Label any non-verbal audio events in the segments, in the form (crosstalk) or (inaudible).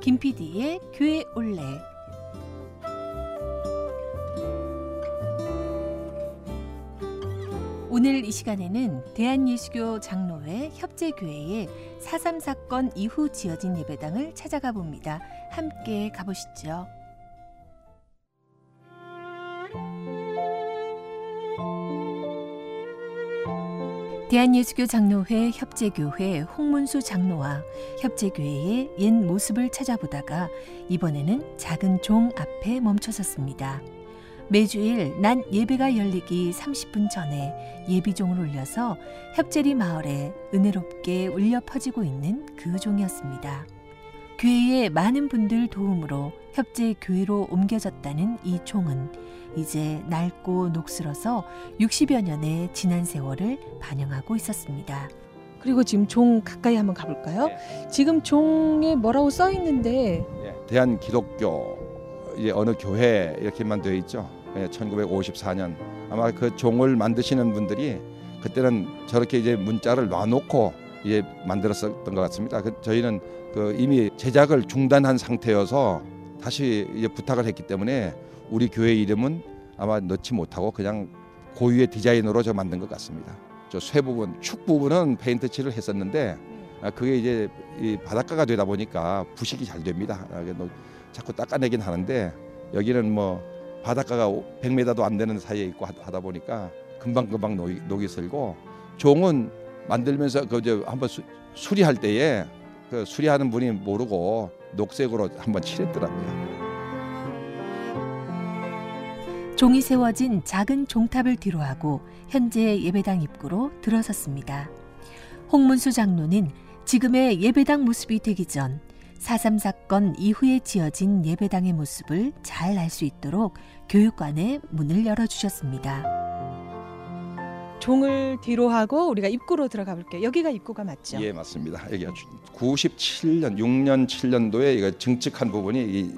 김PD의 교회 올레 오늘 이 시간에는 대한예수교 장로회 협재교회의 4.3 사건 이후 지어진 예배당을 찾아가 봅니다. 함께 가보시죠. 대한예수교 장로회 협재교회 홍문수 장로와 협재교회의 옛 모습을 찾아보다가 이번에는 작은 종 앞에 멈춰섰습니다. 매주일 낮 예배가 열리기 30분 전에 예비종을 울려서 협재리 마을에 은혜롭게 울려 퍼지고 있는 그 종이었습니다. 교회의 많은 분들 도움으로 협재 교회로 옮겨졌다는 이 종은 이제 낡고 녹슬어서 60여 년의 지난 세월을 반영하고 있었습니다. 그리고 지금 종 가까이 한번 가볼까요? 네. 지금 종에 뭐라고 써 있는데 예, 대한 기독교 이제 어느 교회 이렇게만 되어 있죠. 예, 1954년 아마 그 종을 만드시는 분들이 그때는 저렇게 이제 문자를 놔놓고 이제 만들었었던 것 같습니다. 그 저희는 그 이미 제작을 중단한 상태여서 다시 이제 부탁을 했기 때문에 우리 교회 이름은 아마 넣지 못하고 그냥 고유의 디자인으로 저 만든 것 같습니다. 저 쇠 부분, 축 부분은 페인트 칠을 했었는데 아, 그게 이제 이 바닷가가 되다 보니까 부식이 잘 됩니다. 아, 자꾸 닦아내긴 하는데 여기는 뭐 바닷가가 100m도 안 되는 사이에 있고 하- 하다 보니까 금방 금방 녹이, 녹이 슬고 종은 만들면서 그저 한번 수, 수리할 때에 그 수리하는 분이 모르고 녹색으로 한번 칠했더라고요. 종이 세워진 작은 종탑을 뒤로하고 현재 예배당 입구로 들어섰습니다. 홍문수 장로는 지금의 예배당 모습이 되기 전4.3 사건 이후에 지어진 예배당의 모습을 잘 알 수 있도록 교육관에 문을 열어주셨습니다. 종을 뒤로 하고 우리가 입구로 들어가 볼게요. 여기가 입구가 맞죠? 예 맞습니다. 여기 97년 6년 7년도에 이거 증축한 부분이 이,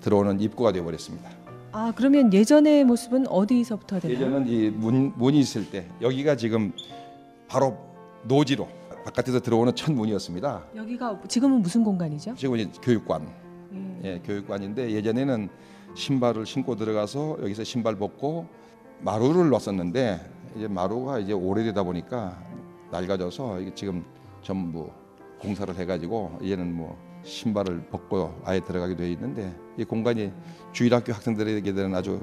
들어오는 입구가 되어 버렸습니다. 아 그러면 예전의 모습은 어디서부터 되나요? 예전은 이 문, 문이 있을 때 여기가 지금 바로 노지로 바깥에서 들어오는 첫 문이었습니다. 여기가 지금은 무슨 공간이죠? 지금 이제 교육관, 예. 예, 교육관인데 예전에는 신발을 신고 들어가서 여기서 신발 벗고 마루를 놨었는데 이제 마루가 이제 오래되다 보니까 낡아져서 이게 지금 전부 공사를 해가지고 이제는 뭐 신발을 벗고 아예 들어가게 되어 있는데 이 공간이 주일학교 학생들에게는 아주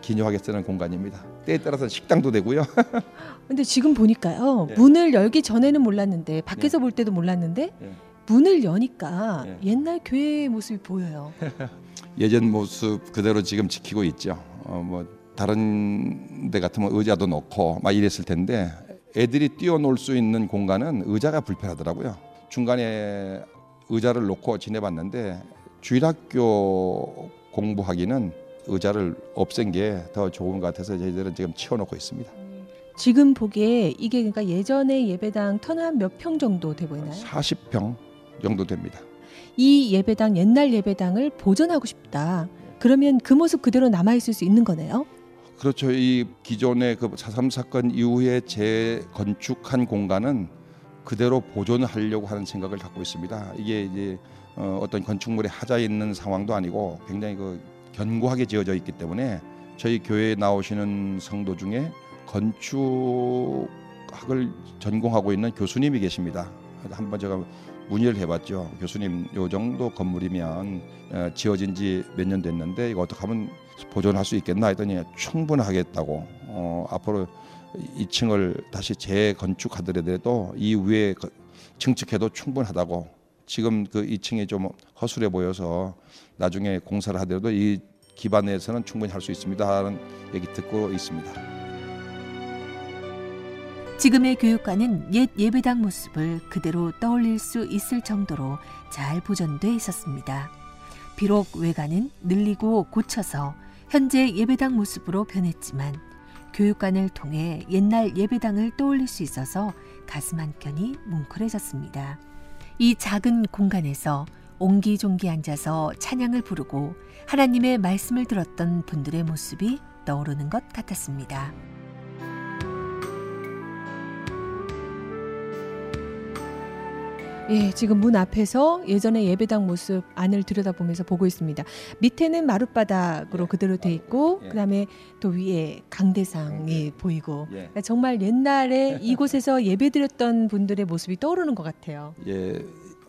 기묘하게 쓰는 공간입니다. 때에 따라서 식당도 되고요. (laughs) 근데 지금 보니까요 예. 문을 열기 전에는 몰랐는데 밖에서 볼 때도 몰랐는데 예. 문을 여니까 예. 옛날 교회 모습이 보여요. (laughs) 예전 모습 그대로 지금 지키고 있죠. 어, 뭐 다른 데 같으면 의자도 놓고 막 이랬을 텐데 애들이 뛰어놀 수 있는 공간은 의자가 불편하더라고요. 중간에 의자를 놓고 지내봤는데 주일학교 공부하기는 의자를 없앤 게 더 좋은 것 같아서 저희들은 지금 치워놓고 있습니다. 지금 보기에 이게 그러니까 예전의 예배당 턴 한 몇 평 정도 돼 보이나요? 40평 정도 됩니다. 이 예배당 옛날 예배당을 보존하고 싶다. 그러면 그 모습 그대로 남아 있을 수 있는 거네요. 그렇죠. 이 기존의 그4.3 사건 이후에 재건축한 공간은 그대로 보존하려고 하는 생각을 갖고 있습니다. 이게 이제 어, 어떤 건축물에 하자 있는 상황도 아니고 굉장히 그 견고하게 지어져 있기 때문에 저희 교회에 나오시는 성도 중에 건축학을 전공하고 있는 교수님이 계십니다. 한번 제가 문의를 해봤죠. 교수님, 요 정도 건물이면 어, 지어진 지 몇 년 됐는데 이거 어떻게 하면 보존할 수 있겠나 했더니 충분하겠다고 어, 앞으로 2층을 다시 재건축하더라도 이 위에 거- 증축해도 충분하다고 지금 그 2층이 좀 허술해 보여서 나중에 공사를 하더라도 이 기반에서는 충분히 할 수 있습니다 하는 얘기 듣고 있습니다. 지금의 교육관은 옛 예배당 모습을 그대로 떠올릴 수 있을 정도로 잘 보존돼 있었습니다. 비록 외관은 늘리고 고쳐서 현재 예배당 모습으로 변했지만 교육관을 통해 옛날 예배당을 떠올릴 수 있어서 가슴 한켠이 뭉클해졌습니다. 이 작은 공간에서 옹기종기 앉아서 찬양을 부르고 하나님의 말씀을 들었던 분들의 모습이 떠오르는 것 같았습니다. 예, 지금 문 앞에서 예전의 예배당 모습 안을 들여다보면서 보고 있습니다. 밑에는 마룻바닥으로 예. 그대로 돼 있고 예. 그다음에 또 위에 강대상이 보이고 예. 그러니까 정말 옛날에 이곳에서 예배드렸던 분들의 모습이 떠오르는 것 같아요. 예,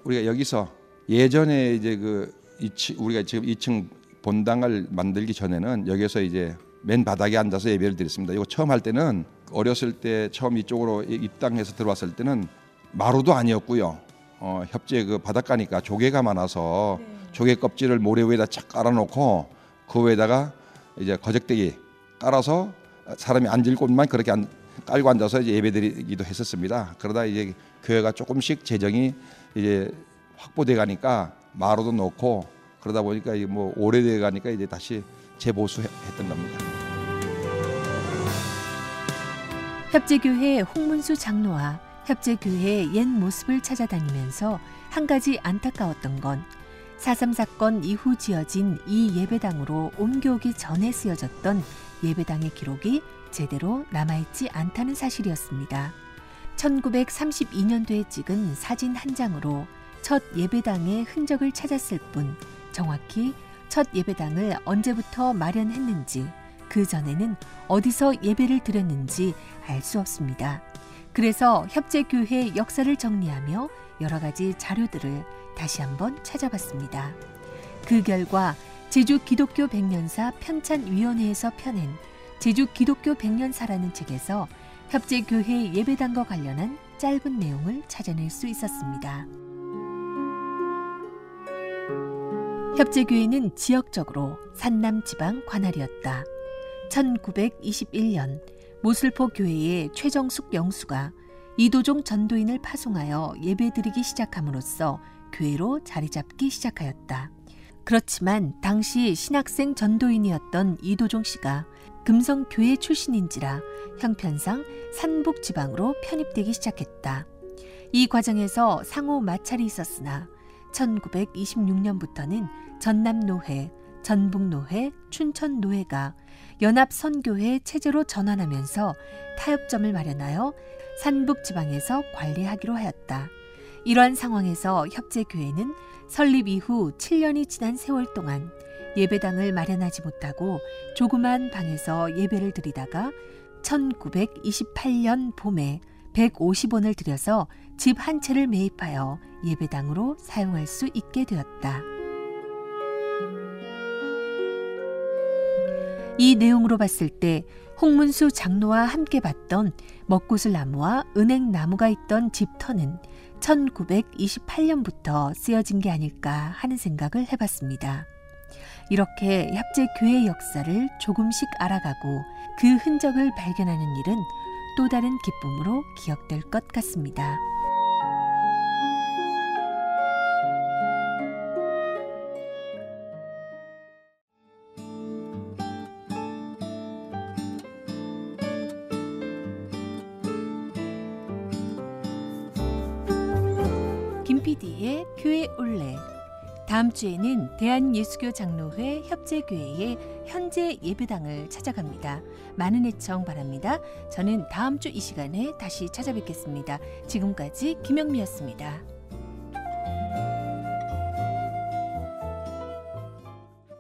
우리가 여기서 예전에 이제 그 2층 우리가 지금 2층 본당을 만들기 전에는 여기서 이제 맨 바닥에 앉아서 예배를 드렸습니다. 이거 처음 할 때는 어렸을 때 처음 이쪽으로 이- 입당해서 들어왔을 때는 마루도 아니었고요. 어, 협재 그 바닷가니까 조개가 많아서 조개 껍질을 모래 위에다 착 깔아놓고 그 위에다가 이제 거적대기 깔아서 사람이 앉을 곳만 그렇게 안- 깔고 앉아서 이제 예배드리기도 했었습니다. 그러다 이제 교회가 조금씩 재정이 이제 확보돼 가니까 마루도 넣고 그러다 보니까 이게 뭐 오래돼 가니까 이제 다시 재보수했던 겁니다. 협재교회 홍문수 장로와 협재 교회의 옛 모습을 찾아다니면서 한 가지 안타까웠던 건4.3 사건 이후 지어진 이 예배당으로 옮겨오기 전에 쓰여졌던 예배당의 기록이 제대로 남아있지 않다는 사실이었습니다. 1932년도에 찍은 사진 한 장으로 첫 예배당의 흔적을 찾았을 뿐 정확히 첫 예배당을 언제부터 마련했는지 그 전에는 어디서 예배를 드렸는지 알 수 없습니다. 그래서 협재교회 역사를 정리하며 여러 가지 자료들을 다시 한번 찾아봤습니다. 그 결과 제주 기독교 백년사 편찬위원회에서 펴낸 제주 기독교 백년사라는 책에서 협재교회 예배당과 관련한 짧은 내용을 찾아낼 수 있었습니다. 협재교회는 지역적으로 산남 지방 관할이었다. 1921년 모슬포 교회의 최정숙 영수가 이도종 전도인을 파송하여 예배드리기 시작함으로써 교회로 자리 잡기 시작하였다. 그렇지만 당시 신학생 전도인이었던 이도종 씨가 금성 교회 출신인지라 형편상 산북 지방으로 편입되기 시작했다. 이 과정에서 상호 마찰이 있었으나 1926년부터는 전남 노회, 전북 노회, 춘천 노회가 연합 선교회 체제로 전환하면서 타협점을 마련하여 산북 지방에서 관리하기로 하였다. 이러한 상황에서 협재교회는 설립 이후 7년이 지난 세월 동안 예배당을 마련하지 못하고 조그만 방에서 예배를 드리다가 1928년 봄에 150원을 들여서 집 한 채를 매입하여 예배당으로 사용할 수 있게 되었다. 이 내용으로 봤을 때 홍문수 장로와 함께 봤던 먹구슬 나무와 은행 나무가 있던 집터는 1928년부터 쓰여진 게 아닐까 하는 생각을 해봤습니다. 이렇게 협재 교회 역사를 조금씩 알아가고 그 흔적을 발견하는 일은 또 다른 기쁨으로 기억될 것 같습니다. 김PD의 교회 올레 다음 주에는 대한예수교 장로회 협재교회의 현재 예배당을 찾아갑니다. 많은 애청 바랍니다. 저는 다음 주 이 시간에 다시 찾아뵙겠습니다. 지금까지 김영미였습니다.